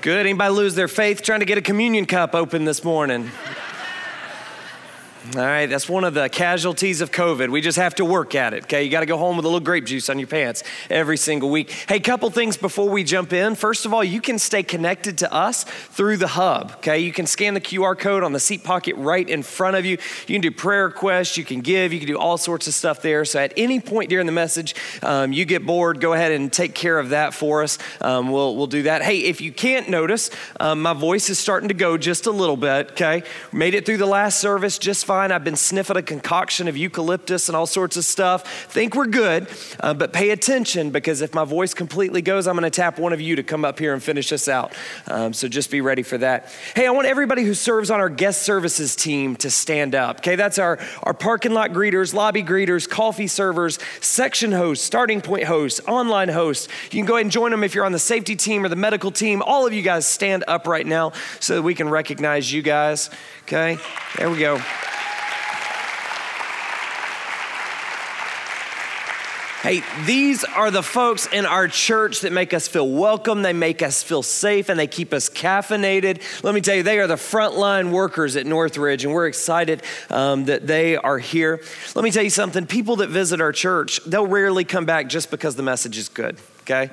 Good. Anybody lose their faith trying to get a communion cup open this morning? All right, that's one of the casualties of COVID. We just have to work at it, okay? You got to go home with a little grape juice on your pants every single week. Hey, couple things before we jump in. First of all, you can stay connected to us through the hub, okay? You can scan the QR code on the seat pocket right in front of you. You can do prayer requests, you can give, you can do all sorts of stuff there. So at any point during the message, um, you get bored, go ahead and take care of that for us. Um, we'll, we'll do that. Hey, if you can't notice, um, my voice is starting to go just a little bit, okay? Made it through the last service just fine fine. I've been sniffing a concoction of eucalyptus and all sorts of stuff. Think we're good, uh, but pay attention because if my voice completely goes, I'm going to tap one of you to come up here and finish us out. Um, so just be ready for that. Hey, I want everybody who serves on our guest services team to stand up. Okay, that's our, our parking lot greeters, lobby greeters, coffee servers, section hosts, starting point hosts, online hosts. You can go ahead and join them if you're on the safety team or the medical team. All of you guys stand up right now so that we can recognize you guys. Okay, there we go. Hey, these are the folks in our church that make us feel welcome, they make us feel safe, and they keep us caffeinated. Let me tell you, they are the frontline workers at Northridge, and we're excited um, that they are here. Let me tell you something people that visit our church, they'll rarely come back just because the message is good, okay?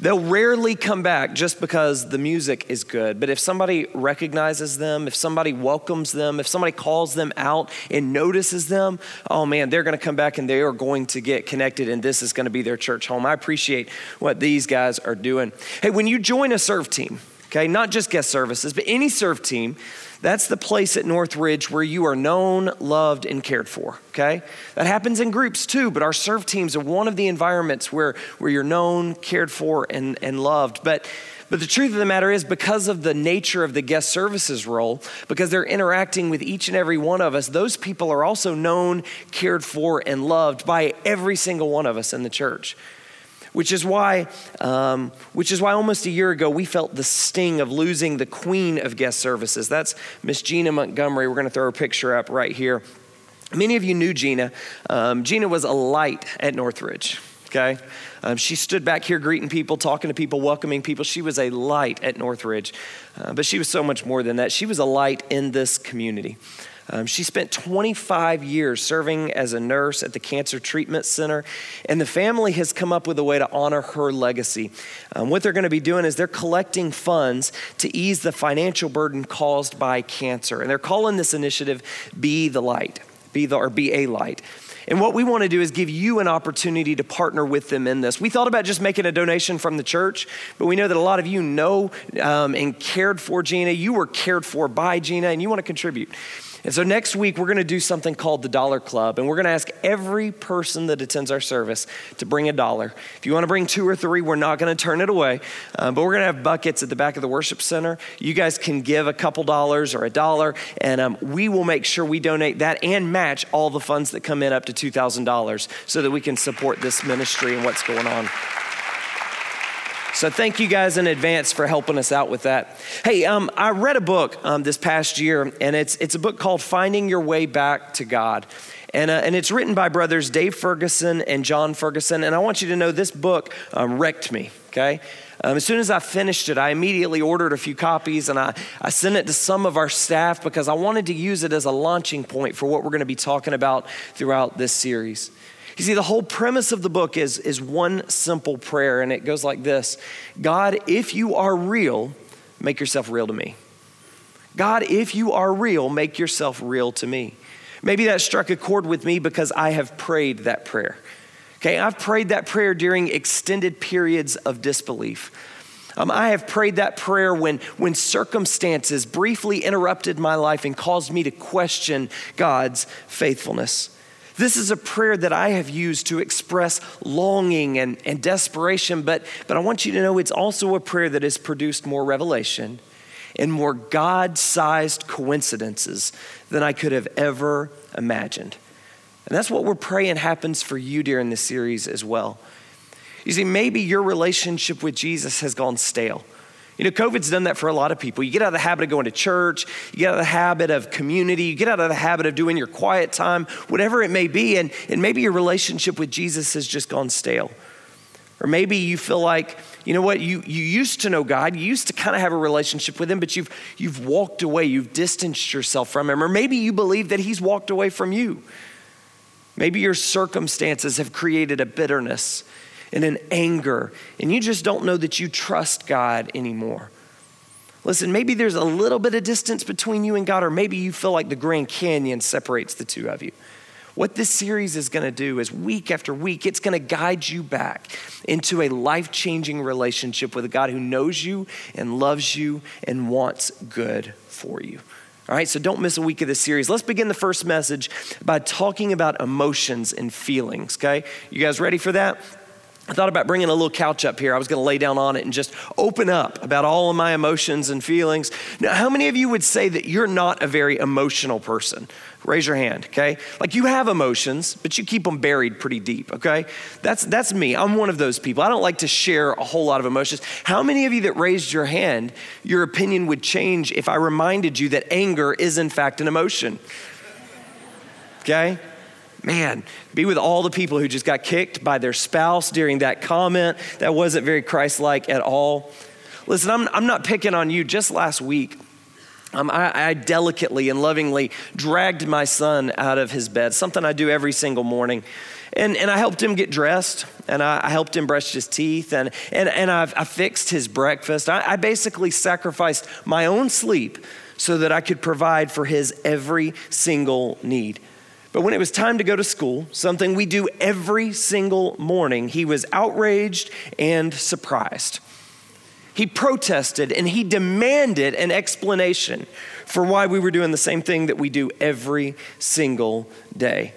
They'll rarely come back just because the music is good. But if somebody recognizes them, if somebody welcomes them, if somebody calls them out and notices them, oh man, they're going to come back and they are going to get connected, and this is going to be their church home. I appreciate what these guys are doing. Hey, when you join a serve team, okay, not just guest services, but any serve team, that's the place at Northridge where you are known, loved, and cared for, okay? That happens in groups too, but our serve teams are one of the environments where, where you're known, cared for, and, and loved. But but the truth of the matter is, because of the nature of the guest services role, because they're interacting with each and every one of us, those people are also known, cared for, and loved by every single one of us in the church which is why um, which is why almost a year ago we felt the sting of losing the queen of guest services. That's miss gina montgomery. We're going to throw her picture up right here. Many of you knew gina. Um, gina was a light at northridge okay? Um, she stood back here greeting people talking to people welcoming people. She was a light at northridge uh, but she was so much more than that. She was a light in this community um, she spent 25 years serving as a nurse at the Cancer Treatment Center, and the family has come up with a way to honor her legacy. Um, what they're going to be doing is they're collecting funds to ease the financial burden caused by cancer, and they're calling this initiative Be the Light, Be the or Be a Light. And what we want to do is give you an opportunity to partner with them in this. We thought about just making a donation from the church, but we know that a lot of you know um, and cared for Gina. You were cared for by Gina, and you want to contribute. And so next week, we're going to do something called the Dollar Club, and we're going to ask every person that attends our service to bring a dollar. If you want to bring two or three, we're not going to turn it away, um, but we're going to have buckets at the back of the worship center. You guys can give a couple dollars or a dollar, and um, we will make sure we donate that and match all the funds that come in up to $2,000 so that we can support this ministry and what's going on. So thank you guys in advance for helping us out with that. Hey, um, I read a book um, this past year, and it's it's a book called Finding Your Way Back to God. And, uh, and it's written by brothers Dave Ferguson and Jon Ferguson. And I want you to know this book um, wrecked me, okay? Um, as soon as I finished it, I immediately ordered a few copies and I, I sent it to some of our staff because I wanted to use it as a launching point for what we're going to be talking about throughout this series. You see, the whole premise of the book is, is one simple prayer, and it goes like this God, if you are real, make yourself real to me. God, if you are real, make yourself real to me. Maybe that struck a chord with me because I have prayed that prayer. Okay, I've prayed that prayer during extended periods of disbelief. Um, I have prayed that prayer when, when circumstances briefly interrupted my life and caused me to question God's faithfulness. This is a prayer that I have used to express longing and, and desperation, but, but I want you to know it's also a prayer that has produced more revelation and more God sized coincidences than I could have ever imagined. And that's what we're praying happens for you during this series as well. You see, maybe your relationship with Jesus has gone stale. You know, COVID's done that for a lot of people. You get out of the habit of going to church, you get out of the habit of community, you get out of the habit of doing your quiet time, whatever it may be, and, and maybe your relationship with Jesus has just gone stale. Or maybe you feel like, you know what, you, you used to know God, you used to kind of have a relationship with Him, but you've, you've walked away, you've distanced yourself from Him. Or maybe you believe that He's walked away from you. Maybe your circumstances have created a bitterness and an anger, and you just don't know that you trust God anymore. Listen, maybe there's a little bit of distance between you and God, or maybe you feel like the Grand Canyon separates the two of you. What this series is going to do is week after week, it's going to guide you back into a life changing relationship with a God who knows you and loves you and wants good for you. All right, so don't miss a week of this series. Let's begin the first message by talking about emotions and feelings, okay? You guys ready for that? I thought about bringing a little couch up here. I was going to lay down on it and just open up about all of my emotions and feelings. Now, how many of you would say that you're not a very emotional person? Raise your hand, okay? Like you have emotions, but you keep them buried pretty deep, okay? That's that's me. I'm one of those people. I don't like to share a whole lot of emotions. How many of you that raised your hand, your opinion would change if I reminded you that anger is in fact an emotion? Okay? Man, be with all the people who just got kicked by their spouse during that comment. That wasn't very Christ like at all. Listen, I'm, I'm not picking on you. Just last week, um, I, I, delicately and lovingly dragged my son out of his bed, something I do every single morning. And, and I helped him get dressed, and I, I helped him brush his teeth, and, and, and I've, I fixed his breakfast. I, I basically sacrificed my own sleep so that I could provide for his every single need. But when it was time to go to school, something we do every single morning, he was outraged and surprised. He protested and he demanded an explanation for why we were doing the same thing that we do every single day.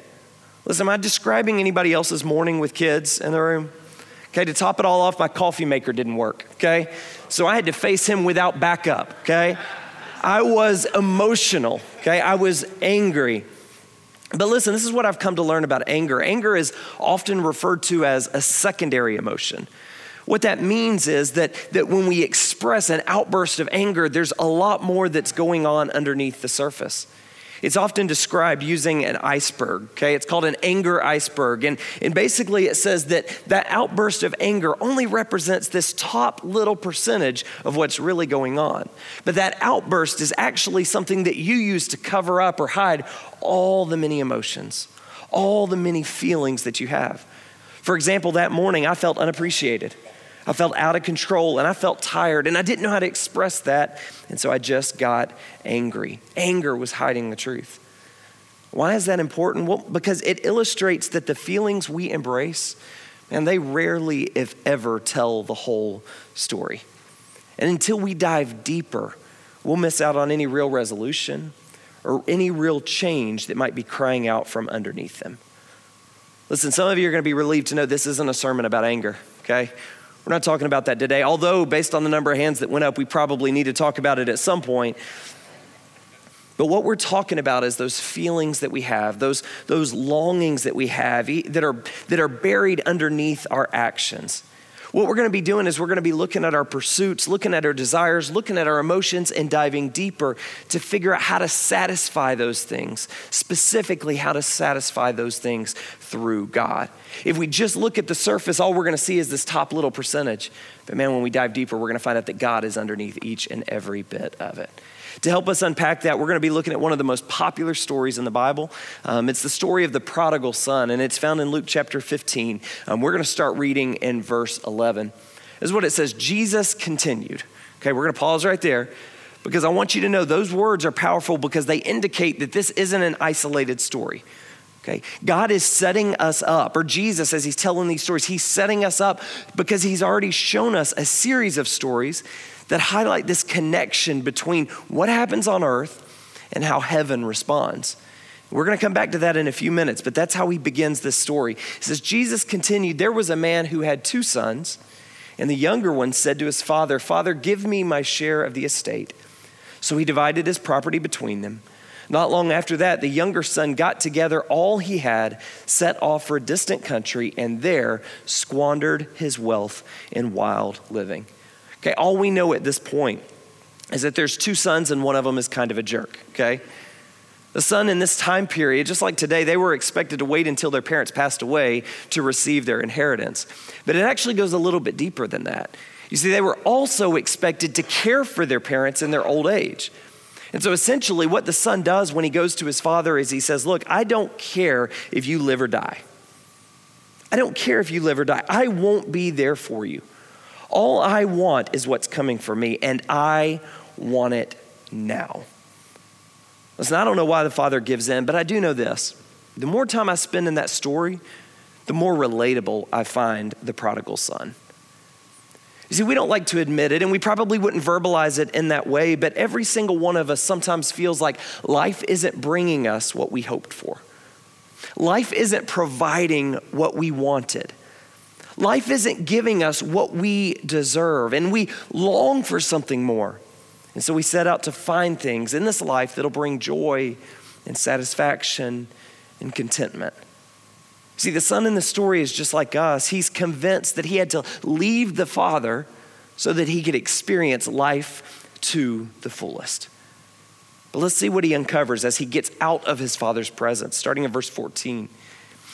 Listen, am I describing anybody else's morning with kids in the room? Okay, to top it all off, my coffee maker didn't work, okay? So I had to face him without backup, okay? I was emotional, okay? I was angry. But listen, this is what I've come to learn about anger. Anger is often referred to as a secondary emotion. What that means is that, that when we express an outburst of anger, there's a lot more that's going on underneath the surface. It's often described using an iceberg, okay? It's called an anger iceberg. And, and basically, it says that that outburst of anger only represents this top little percentage of what's really going on. But that outburst is actually something that you use to cover up or hide all the many emotions, all the many feelings that you have. For example, that morning, I felt unappreciated. I felt out of control and I felt tired and I didn't know how to express that. And so I just got angry. Anger was hiding the truth. Why is that important? Well, because it illustrates that the feelings we embrace, and they rarely, if ever, tell the whole story. And until we dive deeper, we'll miss out on any real resolution or any real change that might be crying out from underneath them. Listen, some of you are going to be relieved to know this isn't a sermon about anger, okay? We're not talking about that today, although, based on the number of hands that went up, we probably need to talk about it at some point. But what we're talking about is those feelings that we have, those, those longings that we have that are, that are buried underneath our actions. What we're going to be doing is we're going to be looking at our pursuits, looking at our desires, looking at our emotions, and diving deeper to figure out how to satisfy those things, specifically, how to satisfy those things through God. If we just look at the surface, all we're going to see is this top little percentage. But man, when we dive deeper, we're going to find out that God is underneath each and every bit of it. To help us unpack that, we're going to be looking at one of the most popular stories in the Bible. Um, it's the story of the prodigal son, and it's found in Luke chapter 15. Um, we're going to start reading in verse 11. This is what it says Jesus continued. Okay, we're going to pause right there because I want you to know those words are powerful because they indicate that this isn't an isolated story. Okay, God is setting us up, or Jesus, as He's telling these stories, He's setting us up because He's already shown us a series of stories that highlight this connection between what happens on earth and how heaven responds. We're going to come back to that in a few minutes, but that's how he begins this story. He says, Jesus continued, There was a man who had two sons, and the younger one said to his father, Father, give me my share of the estate. So he divided his property between them. Not long after that, the younger son got together all he had, set off for a distant country, and there squandered his wealth in wild living. Okay, all we know at this point is that there's two sons, and one of them is kind of a jerk, okay? The son in this time period, just like today, they were expected to wait until their parents passed away to receive their inheritance. But it actually goes a little bit deeper than that. You see, they were also expected to care for their parents in their old age. And so essentially, what the son does when he goes to his father is he says, Look, I don't care if you live or die. I don't care if you live or die. I won't be there for you. All I want is what's coming for me, and I want it now. Listen, I don't know why the father gives in, but I do know this. The more time I spend in that story, the more relatable I find the prodigal son. You see, we don't like to admit it, and we probably wouldn't verbalize it in that way, but every single one of us sometimes feels like life isn't bringing us what we hoped for. Life isn't providing what we wanted. Life isn't giving us what we deserve, and we long for something more. And so we set out to find things in this life that'll bring joy and satisfaction and contentment. See, the son in the story is just like us. He's convinced that he had to leave the father so that he could experience life to the fullest. But let's see what he uncovers as he gets out of his father's presence, starting in verse 14.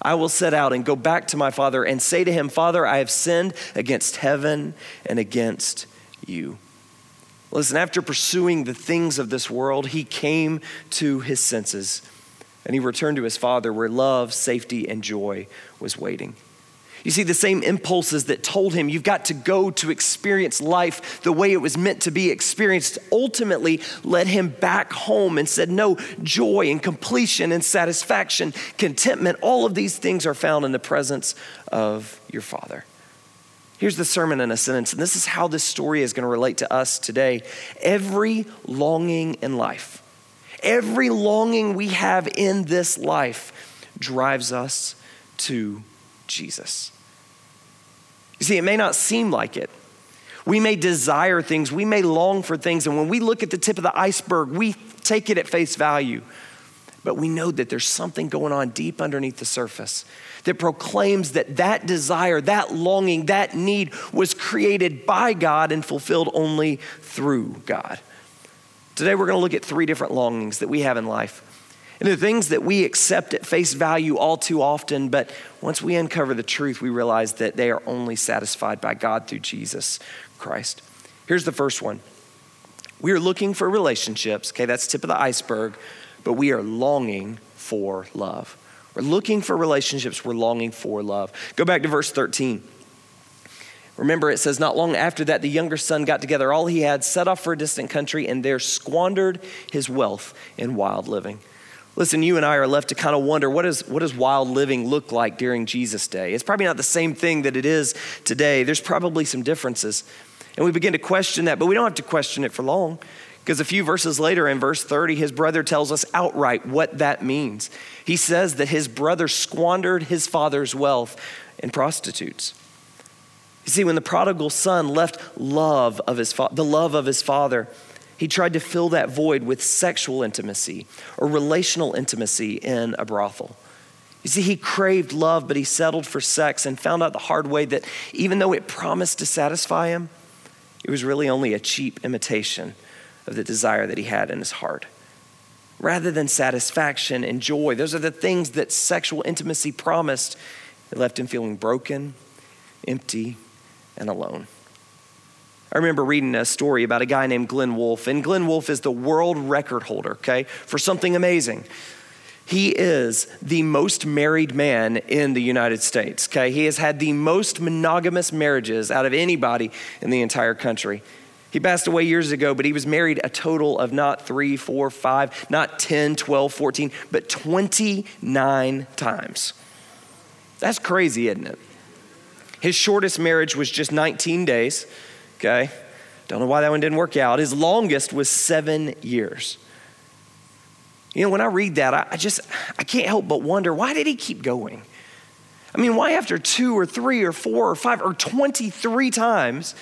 I will set out and go back to my father and say to him, Father, I have sinned against heaven and against you. Listen, after pursuing the things of this world, he came to his senses and he returned to his father where love, safety, and joy was waiting. You see, the same impulses that told him you've got to go to experience life the way it was meant to be experienced ultimately led him back home and said, No, joy and completion and satisfaction, contentment, all of these things are found in the presence of your Father. Here's the sermon in a sentence, and this is how this story is going to relate to us today. Every longing in life, every longing we have in this life drives us to Jesus. You see, it may not seem like it. We may desire things, we may long for things, and when we look at the tip of the iceberg, we take it at face value. But we know that there's something going on deep underneath the surface that proclaims that that desire, that longing, that need was created by God and fulfilled only through God. Today, we're going to look at three different longings that we have in life. And the things that we accept at face value all too often, but once we uncover the truth, we realize that they are only satisfied by God through Jesus Christ. Here's the first one we are looking for relationships, okay, that's tip of the iceberg, but we are longing for love. We're looking for relationships, we're longing for love. Go back to verse 13. Remember, it says, Not long after that, the younger son got together all he had, set off for a distant country, and there squandered his wealth in wild living. Listen, you and I are left to kind of wonder what, is, what does wild living look like during Jesus' day? It's probably not the same thing that it is today. There's probably some differences. And we begin to question that, but we don't have to question it for long. Because a few verses later, in verse 30, his brother tells us outright what that means. He says that his brother squandered his father's wealth in prostitutes. You see, when the prodigal son left love of his fa- the love of his father, he tried to fill that void with sexual intimacy or relational intimacy in a brothel. You see, he craved love, but he settled for sex and found out the hard way that even though it promised to satisfy him, it was really only a cheap imitation of the desire that he had in his heart. Rather than satisfaction and joy, those are the things that sexual intimacy promised. It left him feeling broken, empty, and alone. I remember reading a story about a guy named Glynn Wolfe, and Glynn Wolfe is the world record holder, okay, for something amazing. He is the most married man in the United States, okay? He has had the most monogamous marriages out of anybody in the entire country. He passed away years ago, but he was married a total of not three, four, five, not 10, 12, 14, but 29 times. That's crazy, isn't it? His shortest marriage was just 19 days, okay? Don't know why that one didn't work out. His longest was seven years. You know, when I read that, I, I just, I can't help but wonder why did he keep going? I mean, why after two or three or four or five or 23 times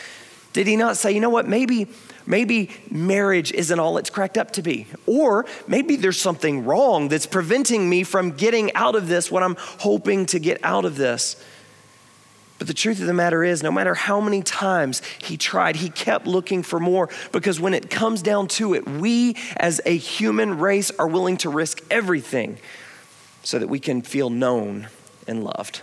did he not say, you know what, maybe, maybe marriage isn't all it's cracked up to be? Or maybe there's something wrong that's preventing me from getting out of this what I'm hoping to get out of this. But the truth of the matter is, no matter how many times he tried, he kept looking for more because when it comes down to it, we as a human race are willing to risk everything so that we can feel known and loved.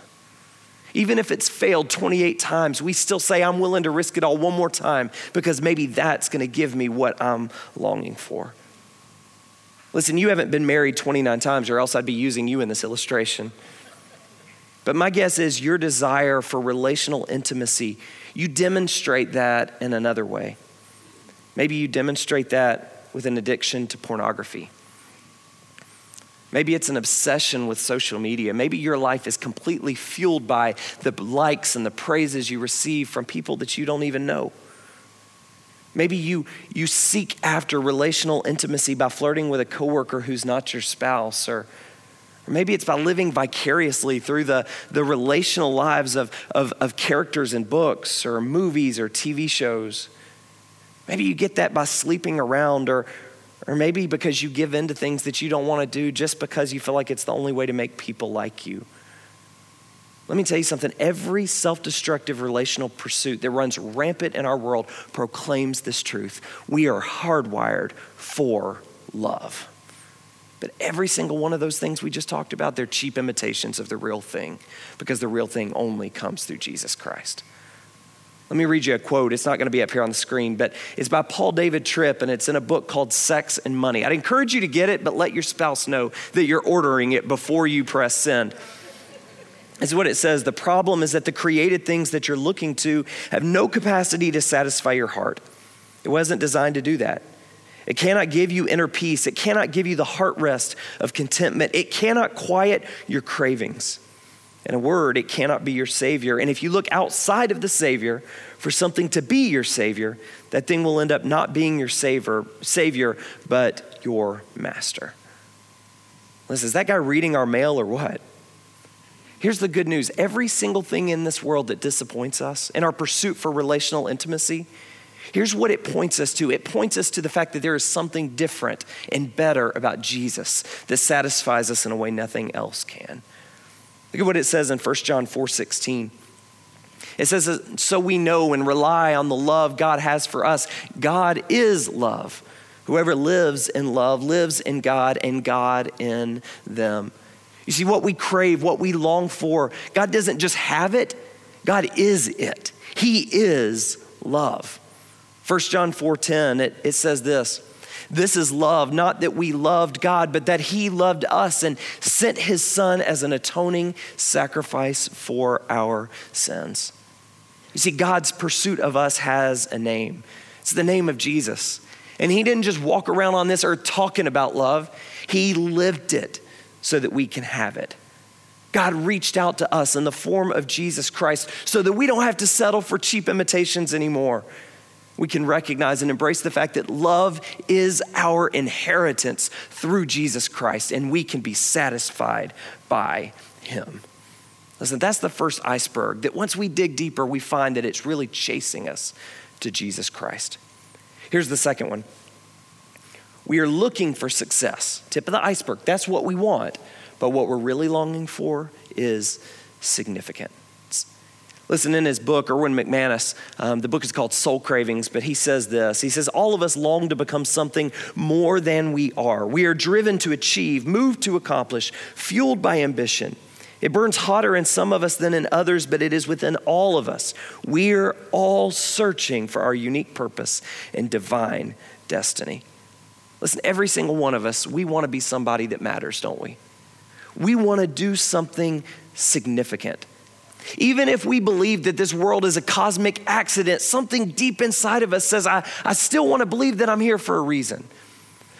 Even if it's failed 28 times, we still say, I'm willing to risk it all one more time because maybe that's going to give me what I'm longing for. Listen, you haven't been married 29 times, or else I'd be using you in this illustration. But my guess is your desire for relational intimacy, you demonstrate that in another way. Maybe you demonstrate that with an addiction to pornography. Maybe it's an obsession with social media. Maybe your life is completely fueled by the likes and the praises you receive from people that you don't even know. Maybe you, you seek after relational intimacy by flirting with a coworker who's not your spouse, or, or maybe it's by living vicariously through the, the relational lives of, of, of characters in books or movies or TV shows. Maybe you get that by sleeping around or, or maybe because you give in to things that you don't want to do just because you feel like it's the only way to make people like you. Let me tell you something. Every self destructive relational pursuit that runs rampant in our world proclaims this truth. We are hardwired for love. But every single one of those things we just talked about, they're cheap imitations of the real thing because the real thing only comes through Jesus Christ. Let me read you a quote. It's not going to be up here on the screen, but it's by Paul David Tripp, and it's in a book called Sex and Money. I'd encourage you to get it, but let your spouse know that you're ordering it before you press send. Is what it says. The problem is that the created things that you're looking to have no capacity to satisfy your heart. It wasn't designed to do that. It cannot give you inner peace. It cannot give you the heart rest of contentment. It cannot quiet your cravings. In a word, it cannot be your Savior. And if you look outside of the Savior for something to be your Savior, that thing will end up not being your savior, savior but your master. Listen, is that guy reading our mail or what? Here's the good news every single thing in this world that disappoints us in our pursuit for relational intimacy, here's what it points us to it points us to the fact that there is something different and better about Jesus that satisfies us in a way nothing else can. Look at what it says in 1 John 4 16. It says, So we know and rely on the love God has for us. God is love. Whoever lives in love lives in God and God in them. You see, what we crave, what we long for, God doesn't just have it, God is it. He is love. 1 John 4:10, it, it says this. This is love, not that we loved God, but that He loved us and sent His Son as an atoning sacrifice for our sins. You see, God's pursuit of us has a name. It's the name of Jesus. And He didn't just walk around on this earth talking about love, He lived it so that we can have it. God reached out to us in the form of Jesus Christ so that we don't have to settle for cheap imitations anymore we can recognize and embrace the fact that love is our inheritance through Jesus Christ, and we can be satisfied by Him. Listen, that's the first iceberg, that once we dig deeper, we find that it's really chasing us to Jesus Christ. Here's the second one we are looking for success, tip of the iceberg. That's what we want, but what we're really longing for is significant. Listen, in his book, Erwin McManus, um, the book is called Soul Cravings, but he says this. He says, All of us long to become something more than we are. We are driven to achieve, moved to accomplish, fueled by ambition. It burns hotter in some of us than in others, but it is within all of us. We're all searching for our unique purpose and divine destiny. Listen, every single one of us, we want to be somebody that matters, don't we? We want to do something significant. Even if we believe that this world is a cosmic accident, something deep inside of us says, I, I still want to believe that I'm here for a reason.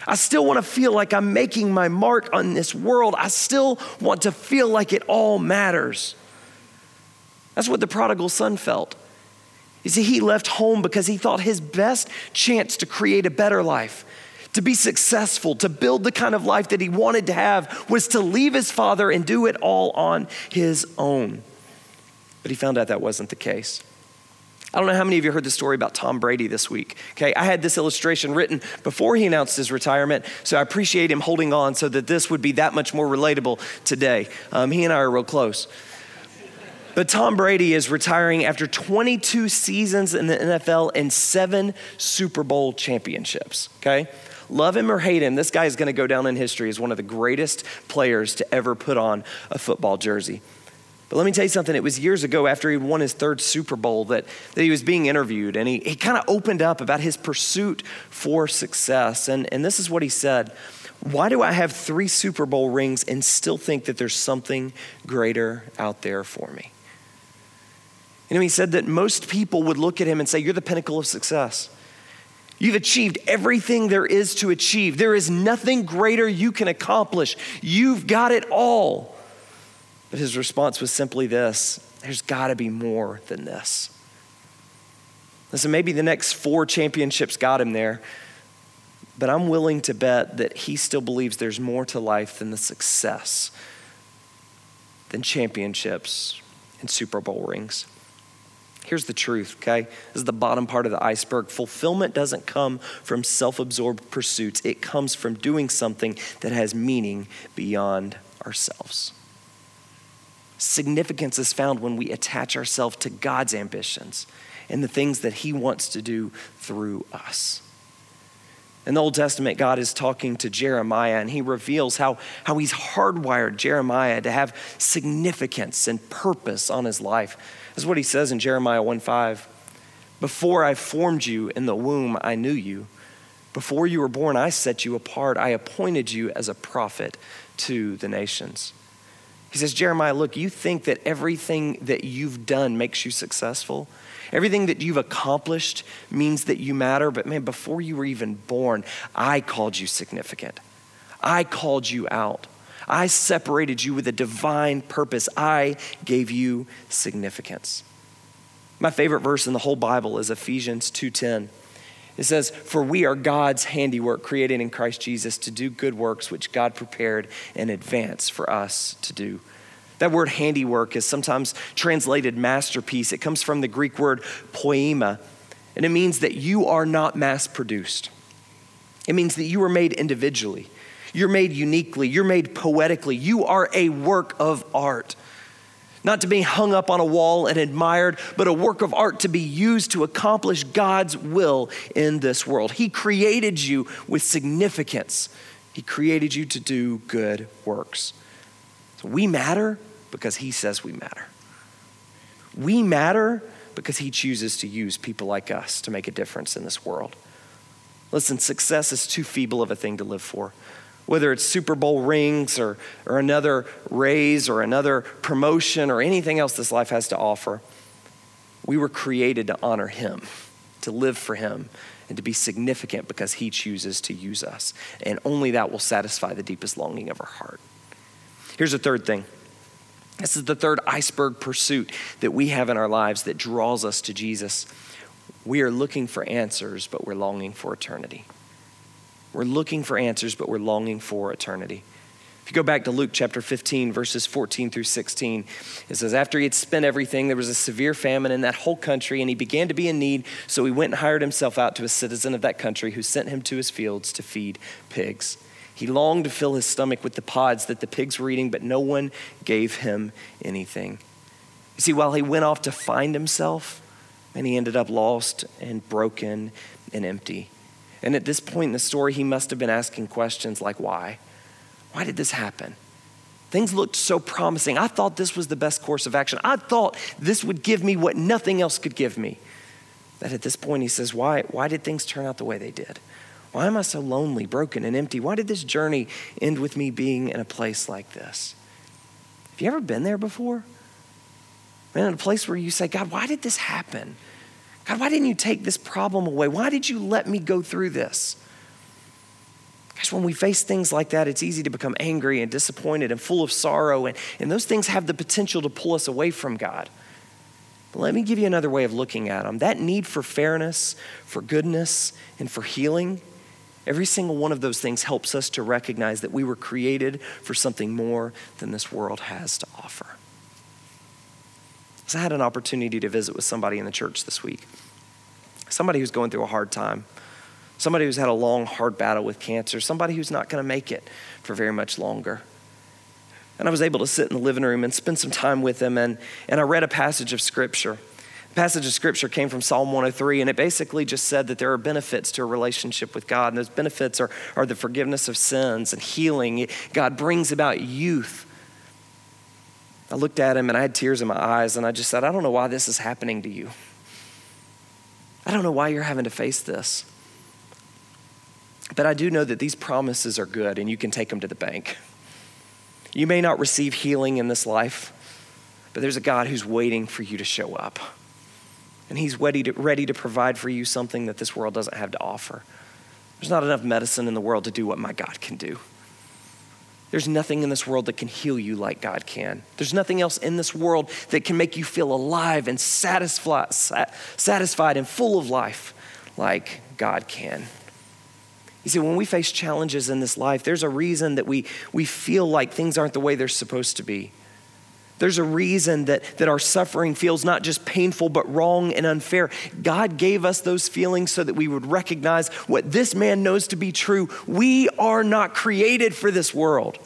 I still want to feel like I'm making my mark on this world. I still want to feel like it all matters. That's what the prodigal son felt. You see, he left home because he thought his best chance to create a better life, to be successful, to build the kind of life that he wanted to have was to leave his father and do it all on his own. But he found out that wasn't the case. I don't know how many of you heard the story about Tom Brady this week. Okay, I had this illustration written before he announced his retirement, so I appreciate him holding on so that this would be that much more relatable today. Um, he and I are real close. But Tom Brady is retiring after 22 seasons in the NFL and seven Super Bowl championships. Okay? Love him or hate him, this guy is going to go down in history as one of the greatest players to ever put on a football jersey. But let me tell you something. It was years ago after he won his third Super Bowl that, that he was being interviewed, and he, he kind of opened up about his pursuit for success. And, and this is what he said Why do I have three Super Bowl rings and still think that there's something greater out there for me? You know, he said that most people would look at him and say, You're the pinnacle of success. You've achieved everything there is to achieve. There is nothing greater you can accomplish. You've got it all. But his response was simply this there's got to be more than this. Listen, maybe the next four championships got him there, but I'm willing to bet that he still believes there's more to life than the success, than championships and Super Bowl rings. Here's the truth, okay? This is the bottom part of the iceberg. Fulfillment doesn't come from self absorbed pursuits, it comes from doing something that has meaning beyond ourselves. Significance is found when we attach ourselves to God's ambitions and the things that He wants to do through us. In the Old Testament, God is talking to Jeremiah, and he reveals how, how he's hardwired Jeremiah to have significance and purpose on his life. This is what he says in Jeremiah 1 5. Before I formed you in the womb, I knew you. Before you were born, I set you apart. I appointed you as a prophet to the nations. He says, Jeremiah, look, you think that everything that you've done makes you successful. Everything that you've accomplished means that you matter, but man, before you were even born, I called you significant. I called you out. I separated you with a divine purpose. I gave you significance. My favorite verse in the whole Bible is Ephesians 2:10. It says, For we are God's handiwork, created in Christ Jesus to do good works which God prepared in advance for us to do. That word handiwork is sometimes translated masterpiece. It comes from the Greek word poema, and it means that you are not mass produced. It means that you are made individually, you're made uniquely, you're made poetically, you are a work of art not to be hung up on a wall and admired, but a work of art to be used to accomplish God's will in this world. He created you with significance, He created you to do good works. So we matter because He says we matter. We matter because He chooses to use people like us to make a difference in this world. Listen, success is too feeble of a thing to live for whether it's Super Bowl rings or, or another raise or another promotion or anything else this life has to offer, we were created to honor Him, to live for Him, and to be significant because He chooses to use us. And only that will satisfy the deepest longing of our heart. Here's the third thing. This is the third iceberg pursuit that we have in our lives that draws us to Jesus. We are looking for answers, but we're longing for eternity. We're looking for answers, but we're longing for eternity. If you go back to Luke chapter 15, verses 14 through 16, it says, After he had spent everything, there was a severe famine in that whole country, and he began to be in need. So he went and hired himself out to a citizen of that country who sent him to his fields to feed pigs. He longed to fill his stomach with the pods that the pigs were eating, but no one gave him anything. You see, while he went off to find himself, and he ended up lost and broken and empty. And at this point in the story, he must have been asking questions like, why? Why did this happen? Things looked so promising. I thought this was the best course of action. I thought this would give me what nothing else could give me. That at this point, he says, Why, why did things turn out the way they did? Why am I so lonely, broken, and empty? Why did this journey end with me being in a place like this? Have you ever been there before? Man, in a place where you say, God, why did this happen? God, why didn't you take this problem away? Why did you let me go through this? Because when we face things like that, it's easy to become angry and disappointed and full of sorrow, and, and those things have the potential to pull us away from God. But let me give you another way of looking at them. That need for fairness, for goodness, and for healing, every single one of those things helps us to recognize that we were created for something more than this world has to offer. So I had an opportunity to visit with somebody in the church this week, somebody who's going through a hard time somebody who's had a long, hard battle with cancer, somebody who's not going to make it for very much longer. And I was able to sit in the living room and spend some time with them, and, and I read a passage of scripture. The passage of scripture came from Psalm 103, and it basically just said that there are benefits to a relationship with God, and those benefits are, are the forgiveness of sins and healing. God brings about youth. I looked at him and I had tears in my eyes, and I just said, I don't know why this is happening to you. I don't know why you're having to face this. But I do know that these promises are good and you can take them to the bank. You may not receive healing in this life, but there's a God who's waiting for you to show up. And He's ready to, ready to provide for you something that this world doesn't have to offer. There's not enough medicine in the world to do what my God can do. There's nothing in this world that can heal you like God can. There's nothing else in this world that can make you feel alive and satisfied, satisfied and full of life like God can. You see, when we face challenges in this life, there's a reason that we, we feel like things aren't the way they're supposed to be. There's a reason that, that our suffering feels not just painful, but wrong and unfair. God gave us those feelings so that we would recognize what this man knows to be true. We are not created for this world,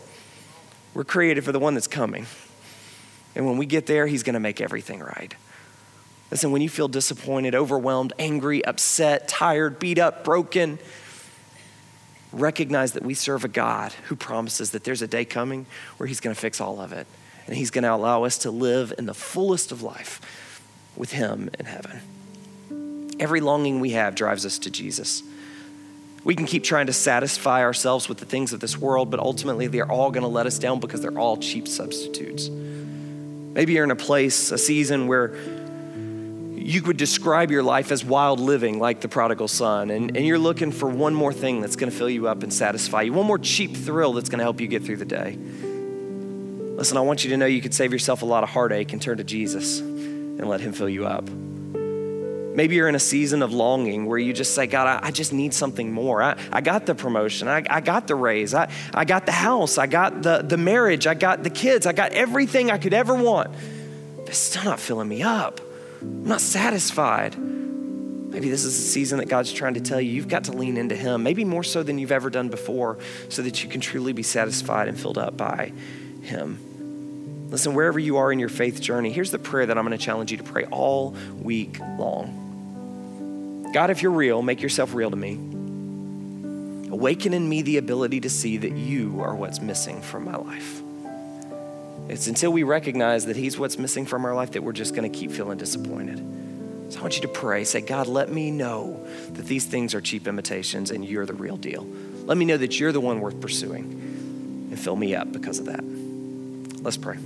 we're created for the one that's coming. And when we get there, he's going to make everything right. Listen, when you feel disappointed, overwhelmed, angry, upset, tired, beat up, broken, recognize that we serve a God who promises that there's a day coming where He's going to fix all of it. And He's going to allow us to live in the fullest of life with Him in heaven. Every longing we have drives us to Jesus. We can keep trying to satisfy ourselves with the things of this world, but ultimately they're all going to let us down because they're all cheap substitutes. Maybe you're in a place, a season where you could describe your life as wild living, like the prodigal son, and, and you're looking for one more thing that's going to fill you up and satisfy you, one more cheap thrill that's going to help you get through the day. Listen, I want you to know you could save yourself a lot of heartache and turn to Jesus and let Him fill you up. Maybe you're in a season of longing where you just say, God, I, I just need something more. I, I got the promotion. I, I got the raise. I, I got the house. I got the, the marriage. I got the kids. I got everything I could ever want. But it's still not filling me up. I'm not satisfied. Maybe this is a season that God's trying to tell you you've got to lean into Him, maybe more so than you've ever done before, so that you can truly be satisfied and filled up by Him. Listen, wherever you are in your faith journey, here's the prayer that I'm going to challenge you to pray all week long. God, if you're real, make yourself real to me. Awaken in me the ability to see that you are what's missing from my life. It's until we recognize that He's what's missing from our life that we're just going to keep feeling disappointed. So I want you to pray. Say, God, let me know that these things are cheap imitations and you're the real deal. Let me know that you're the one worth pursuing and fill me up because of that. Let's pray.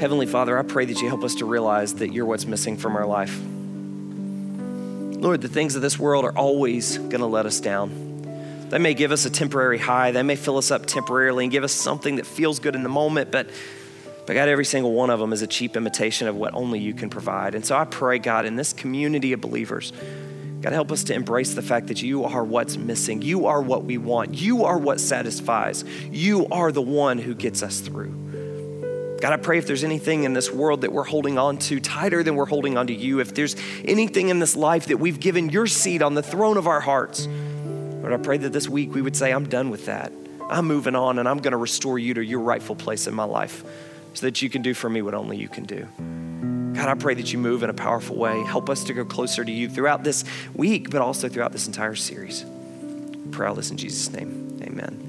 Heavenly Father, I pray that you help us to realize that you're what's missing from our life. Lord, the things of this world are always going to let us down. They may give us a temporary high, they may fill us up temporarily and give us something that feels good in the moment, but but God, every single one of them is a cheap imitation of what only you can provide. And so I pray, God, in this community of believers, God, help us to embrace the fact that you are what's missing. You are what we want. You are what satisfies. You are the one who gets us through. God, I pray if there's anything in this world that we're holding on to tighter than we're holding on to you, if there's anything in this life that we've given your seat on the throne of our hearts, Lord, I pray that this week we would say, I'm done with that. I'm moving on and I'm going to restore you to your rightful place in my life so that you can do for me what only you can do. God, I pray that you move in a powerful way. Help us to go closer to you throughout this week, but also throughout this entire series. Pray all this in Jesus' name. Amen.